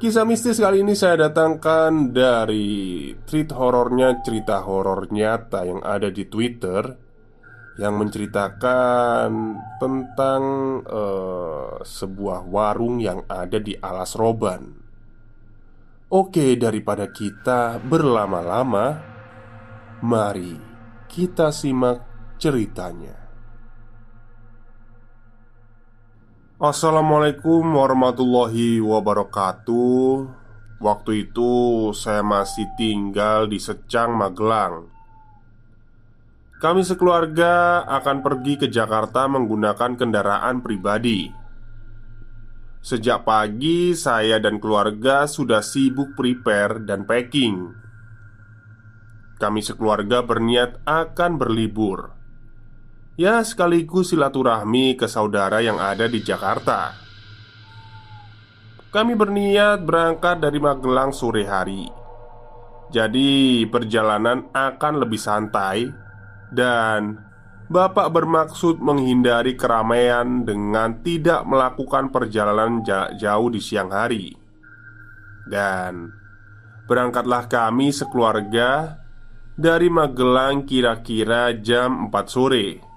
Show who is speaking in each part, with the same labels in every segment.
Speaker 1: Kisah mistis kali ini saya datangkan dari treat horornya cerita horor nyata yang ada di Twitter yang menceritakan tentang uh, sebuah warung yang ada di Alas Roban. Oke, daripada kita berlama-lama, mari kita simak ceritanya. Assalamualaikum warahmatullahi wabarakatuh. Waktu itu saya masih tinggal di Secang, Magelang. Kami sekeluarga akan pergi ke Jakarta menggunakan kendaraan pribadi. Sejak pagi saya dan keluarga sudah sibuk prepare dan packing. Kami sekeluarga berniat akan berlibur Ya sekaligus silaturahmi ke saudara yang ada di Jakarta. Kami berniat berangkat dari Magelang sore hari. Jadi perjalanan akan lebih santai Dan Bapak bermaksud menghindari keramaian dengan tidak melakukan perjalanan jauh di siang hari. Dan Berangkatlah kami sekeluarga dari Magelang kira-kira jam 4 sore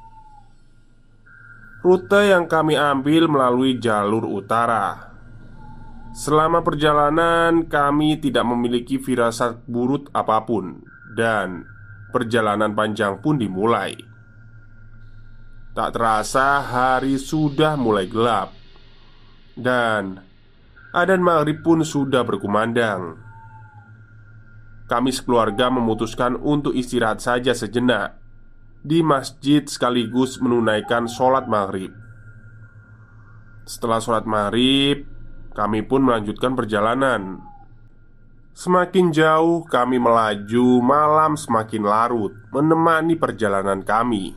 Speaker 1: Rute yang kami ambil melalui jalur utara. Selama perjalanan, kami tidak memiliki firasat buruk apa pun, dan perjalanan panjang pun dimulai. Tak terasa, hari sudah mulai gelap, dan adan maghrib pun sudah berkumandang. Kami sekeluarga memutuskan untuk istirahat saja sejenak di masjid sekaligus menunaikan sholat maghrib. Setelah sholat maghrib, kami pun melanjutkan perjalanan. Semakin jauh kami melaju, malam semakin larut, menemani perjalanan kami.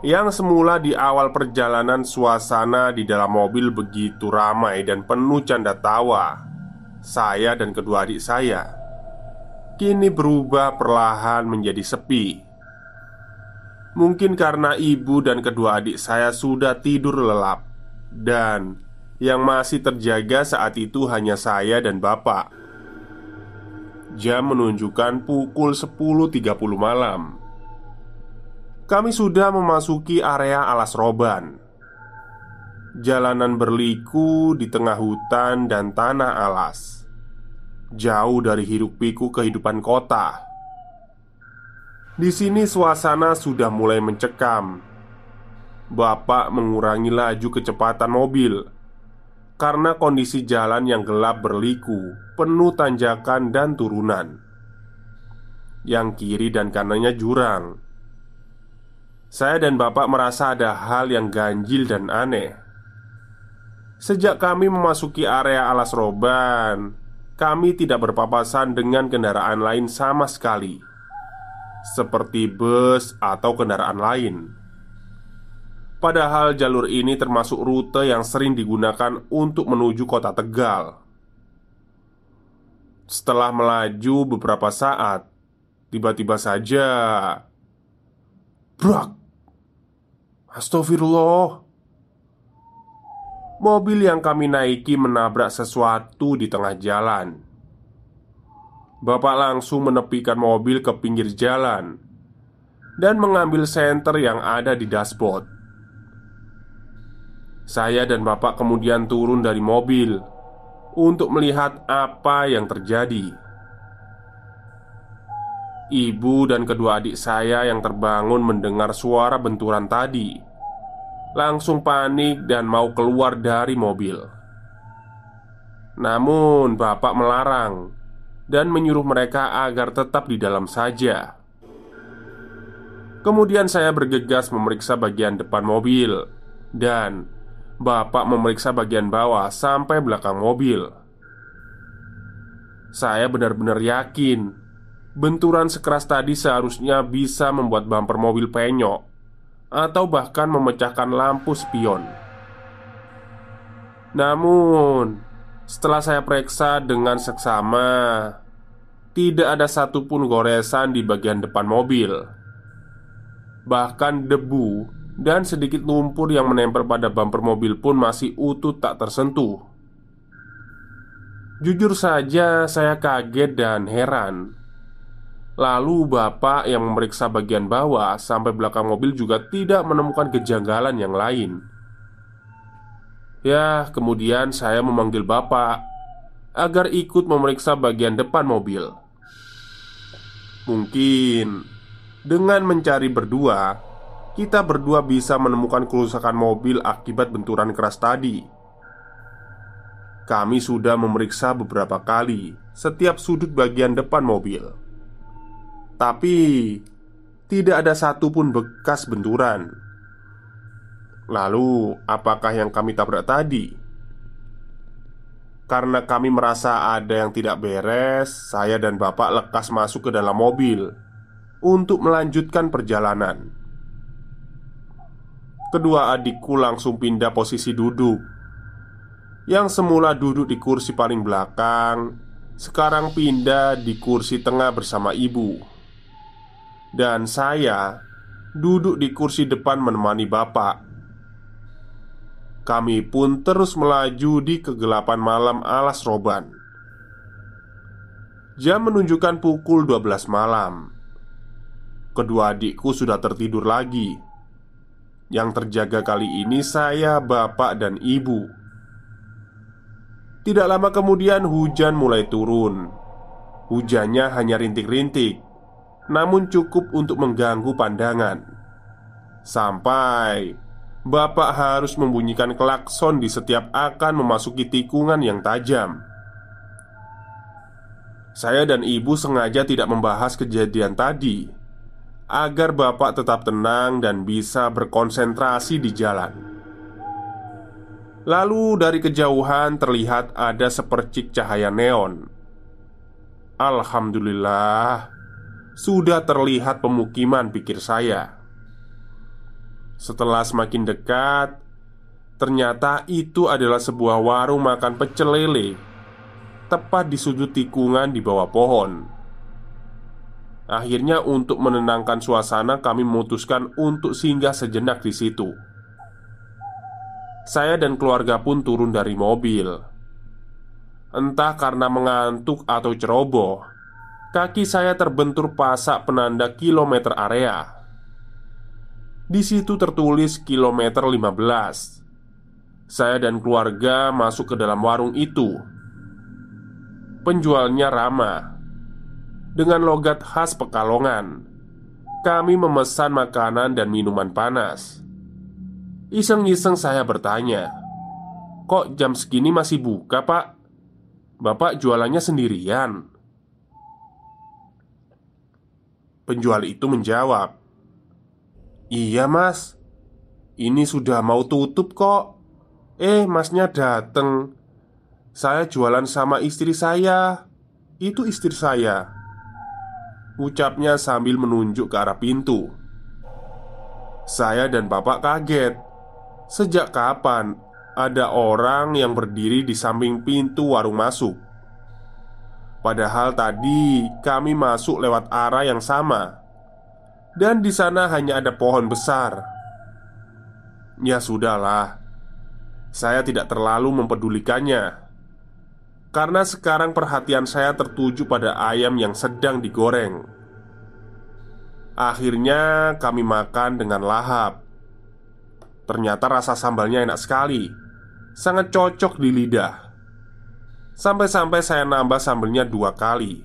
Speaker 1: Yang semula di awal perjalanan suasana di dalam mobil begitu ramai dan penuh canda tawa Saya dan kedua adik saya Kini berubah perlahan menjadi sepi Mungkin karena ibu dan kedua adik saya sudah tidur lelap. Dan yang masih terjaga saat itu hanya saya dan bapak. Jam menunjukkan pukul 10.30 malam. Kami sudah memasuki area alas roban. Jalanan berliku di tengah hutan dan tanah alas. Jauh dari hiruk pikuk kehidupan kota di sini suasana sudah mulai mencekam. Bapak mengurangi laju kecepatan mobil karena kondisi jalan yang gelap berliku, penuh tanjakan dan turunan. Yang kiri dan kanannya jurang. Saya dan bapak merasa ada hal yang ganjil dan aneh. Sejak kami memasuki area alas roban, kami tidak berpapasan dengan kendaraan lain sama sekali. Seperti bus atau kendaraan lain. Padahal jalur ini termasuk rute yang sering digunakan untuk menuju kota Tegal. Setelah melaju beberapa saat, tiba-tiba saja Brak Astagfirullah Mobil yang kami naiki menabrak sesuatu di tengah jalan Bapak langsung menepikan mobil ke pinggir jalan Dan mengambil senter yang ada di dashboard Saya dan bapak kemudian turun dari mobil untuk melihat apa yang terjadi. Ibu dan kedua adik saya yang terbangun mendengar suara benturan tadi langsung panik dan mau keluar dari mobil. Namun, bapak melarang dan menyuruh mereka agar tetap di dalam saja. Kemudian, saya bergegas memeriksa bagian depan mobil, dan Bapak memeriksa bagian bawah sampai belakang mobil. Saya benar-benar yakin benturan sekeras tadi seharusnya bisa membuat bumper mobil penyok atau bahkan memecahkan lampu spion. Namun, setelah saya periksa dengan seksama, tidak ada satupun goresan di bagian depan mobil. Bahkan debu dan sedikit lumpur yang menempel pada bumper mobil pun masih utuh tak tersentuh. Jujur saja, saya kaget dan heran. Lalu, bapak yang memeriksa bagian bawah sampai belakang mobil juga tidak menemukan kejanggalan yang lain. Ya, kemudian saya memanggil bapak agar ikut memeriksa bagian depan mobil. Mungkin dengan mencari berdua, kita berdua bisa menemukan kerusakan mobil akibat benturan keras tadi. Kami sudah memeriksa beberapa kali setiap sudut bagian depan mobil, tapi tidak ada satupun bekas benturan. Lalu, apakah yang kami tabrak tadi? Karena kami merasa ada yang tidak beres, saya dan bapak lekas masuk ke dalam mobil untuk melanjutkan perjalanan. Kedua adikku langsung pindah posisi duduk Yang semula duduk di kursi paling belakang Sekarang pindah di kursi tengah bersama ibu Dan saya duduk di kursi depan menemani bapak Kami pun terus melaju di kegelapan malam alas roban Jam menunjukkan pukul 12 malam Kedua adikku sudah tertidur lagi yang terjaga kali ini saya, bapak, dan ibu. Tidak lama kemudian hujan mulai turun. Hujannya hanya rintik-rintik, namun cukup untuk mengganggu pandangan. Sampai bapak harus membunyikan klakson di setiap akan memasuki tikungan yang tajam. Saya dan ibu sengaja tidak membahas kejadian tadi agar bapak tetap tenang dan bisa berkonsentrasi di jalan. Lalu, dari kejauhan terlihat ada sepercik cahaya neon. Alhamdulillah, sudah terlihat pemukiman, pikir saya. Setelah semakin dekat, ternyata itu adalah sebuah warung makan pecel lele, tepat di sudut tikungan di bawah pohon. Akhirnya untuk menenangkan suasana kami memutuskan untuk singgah sejenak di situ. Saya dan keluarga pun turun dari mobil. Entah karena mengantuk atau ceroboh, kaki saya terbentur pasak penanda kilometer area. Di situ tertulis kilometer 15. Saya dan keluarga masuk ke dalam warung itu. Penjualnya ramah dengan logat khas Pekalongan. Kami memesan makanan dan minuman panas. Iseng-iseng saya bertanya, "Kok jam segini masih buka, Pak? Bapak jualannya sendirian?" Penjual itu menjawab, "Iya, Mas. Ini sudah mau tutup kok. Eh, Masnya dateng. Saya jualan sama istri saya. Itu istri saya." Ucapnya sambil menunjuk ke arah pintu Saya dan bapak kaget Sejak kapan ada orang yang berdiri di samping pintu warung masuk? Padahal tadi kami masuk lewat arah yang sama Dan di sana hanya ada pohon besar Ya sudahlah Saya tidak terlalu mempedulikannya karena sekarang perhatian saya tertuju pada ayam yang sedang digoreng. Akhirnya, kami makan dengan lahap. Ternyata rasa sambalnya enak sekali, sangat cocok di lidah. Sampai-sampai saya nambah sambalnya dua kali.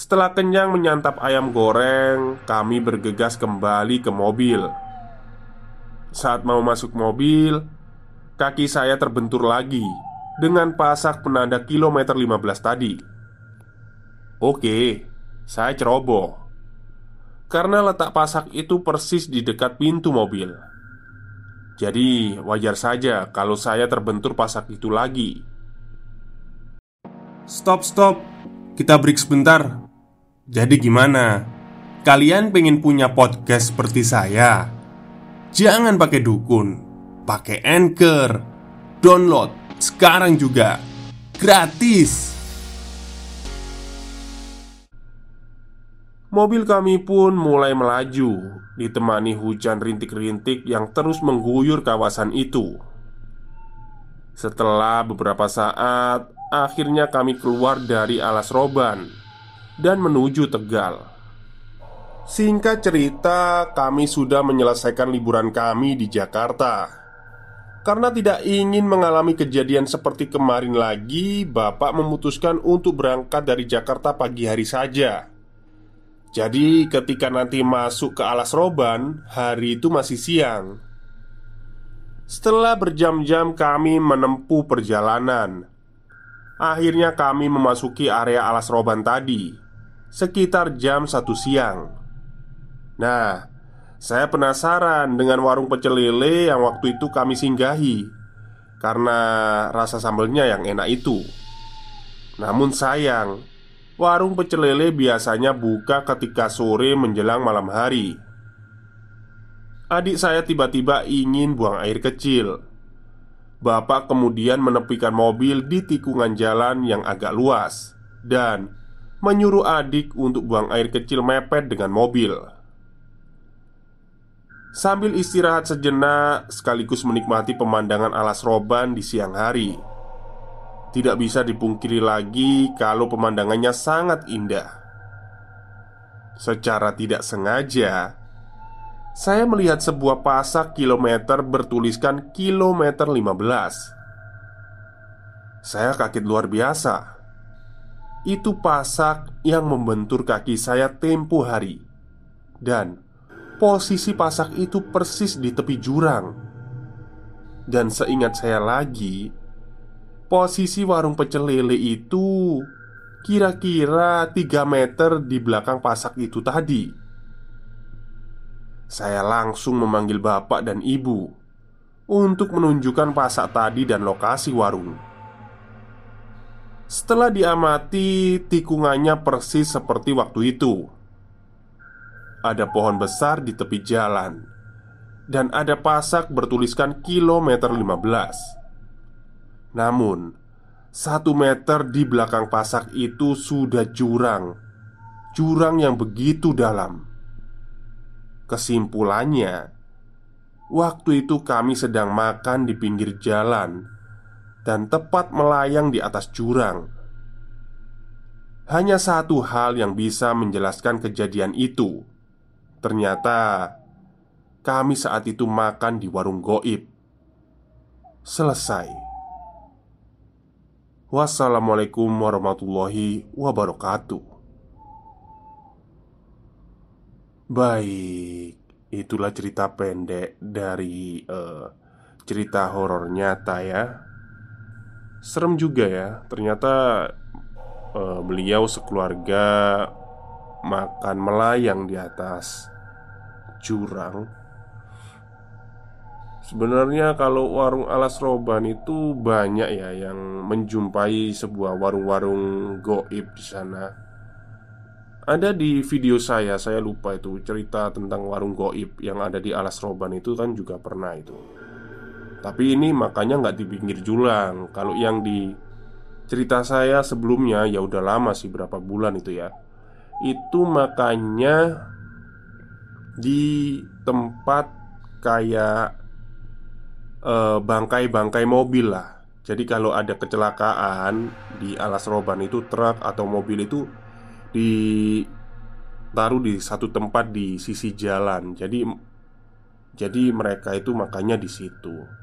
Speaker 1: Setelah kenyang menyantap ayam goreng, kami bergegas kembali ke mobil. Saat mau masuk mobil, kaki saya terbentur lagi dengan pasak penanda kilometer 15 tadi. Oke, saya ceroboh. Karena letak pasak itu persis di dekat pintu mobil. Jadi, wajar saja kalau saya terbentur pasak itu lagi.
Speaker 2: Stop, stop. Kita break sebentar. Jadi gimana? Kalian pengen punya podcast seperti saya? Jangan pakai dukun, pakai anchor, download sekarang juga gratis.
Speaker 1: Mobil kami pun mulai melaju, ditemani hujan rintik-rintik yang terus mengguyur kawasan itu. Setelah beberapa saat, akhirnya kami keluar dari alas roban dan menuju Tegal. Singkat cerita, kami sudah menyelesaikan liburan kami di Jakarta. Karena tidak ingin mengalami kejadian seperti kemarin lagi, Bapak memutuskan untuk berangkat dari Jakarta pagi hari saja. Jadi, ketika nanti masuk ke Alas Roban, hari itu masih siang. Setelah berjam-jam kami menempuh perjalanan, akhirnya kami memasuki area Alas Roban tadi sekitar jam satu siang. Nah, saya penasaran dengan warung pecel lele yang waktu itu kami singgahi Karena rasa sambelnya yang enak itu. Namun sayang Warung pecel lele biasanya buka ketika sore menjelang malam hari. Adik saya tiba-tiba ingin buang air kecil. Bapak kemudian menepikan mobil di tikungan jalan yang agak luas Dan menyuruh adik untuk buang air kecil mepet dengan mobil. Sambil istirahat sejenak sekaligus menikmati pemandangan alas roban di siang hari. Tidak bisa dipungkiri lagi kalau pemandangannya sangat indah. Secara tidak sengaja Saya melihat sebuah pasak kilometer bertuliskan kilometer 15 Saya kaget luar biasa Itu pasak yang membentur kaki saya tempo hari. Dan Posisi pasak itu persis di tepi jurang. Dan seingat saya lagi Posisi warung pecel lele itu Kira-kira 3 meter di belakang pasak itu tadi. Saya langsung memanggil bapak dan ibu Untuk menunjukkan pasak tadi dan lokasi warung Setelah diamati, tikungannya persis seperti waktu itu. Ada pohon besar di tepi jalan Dan ada pasak bertuliskan kilometer 15 Namun Satu meter di belakang pasak itu sudah jurang Jurang yang begitu dalam. Kesimpulannya Waktu itu kami sedang makan di pinggir jalan Dan tepat melayang di atas jurang Hanya satu hal yang bisa menjelaskan kejadian itu Ternyata kami saat itu makan di warung goib. Selesai. Wassalamualaikum warahmatullahi wabarakatuh. Baik, itulah cerita pendek dari uh, cerita horor nyata ya. Serem juga ya, ternyata uh, beliau sekeluarga makan melayang di atas jurang Sebenarnya kalau warung alas roban itu banyak ya yang menjumpai sebuah warung-warung goib di sana. ada di video saya, saya lupa itu cerita tentang warung goib yang ada di Alas Roban itu kan juga pernah itu. Tapi ini makanya nggak di pinggir julang. Kalau yang di cerita saya sebelumnya ya udah lama sih berapa bulan itu ya. Itu makanya di tempat kayak eh, bangkai-bangkai mobil lah. Jadi kalau ada kecelakaan di Alas Roban itu truk atau mobil itu ditaruh di satu tempat di sisi jalan. Jadi jadi mereka itu makanya di situ.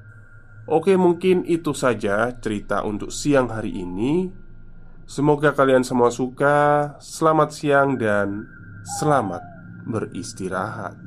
Speaker 1: Oke, mungkin itu saja cerita untuk siang hari ini. Semoga kalian semua suka. Selamat siang dan selamat beristirahat.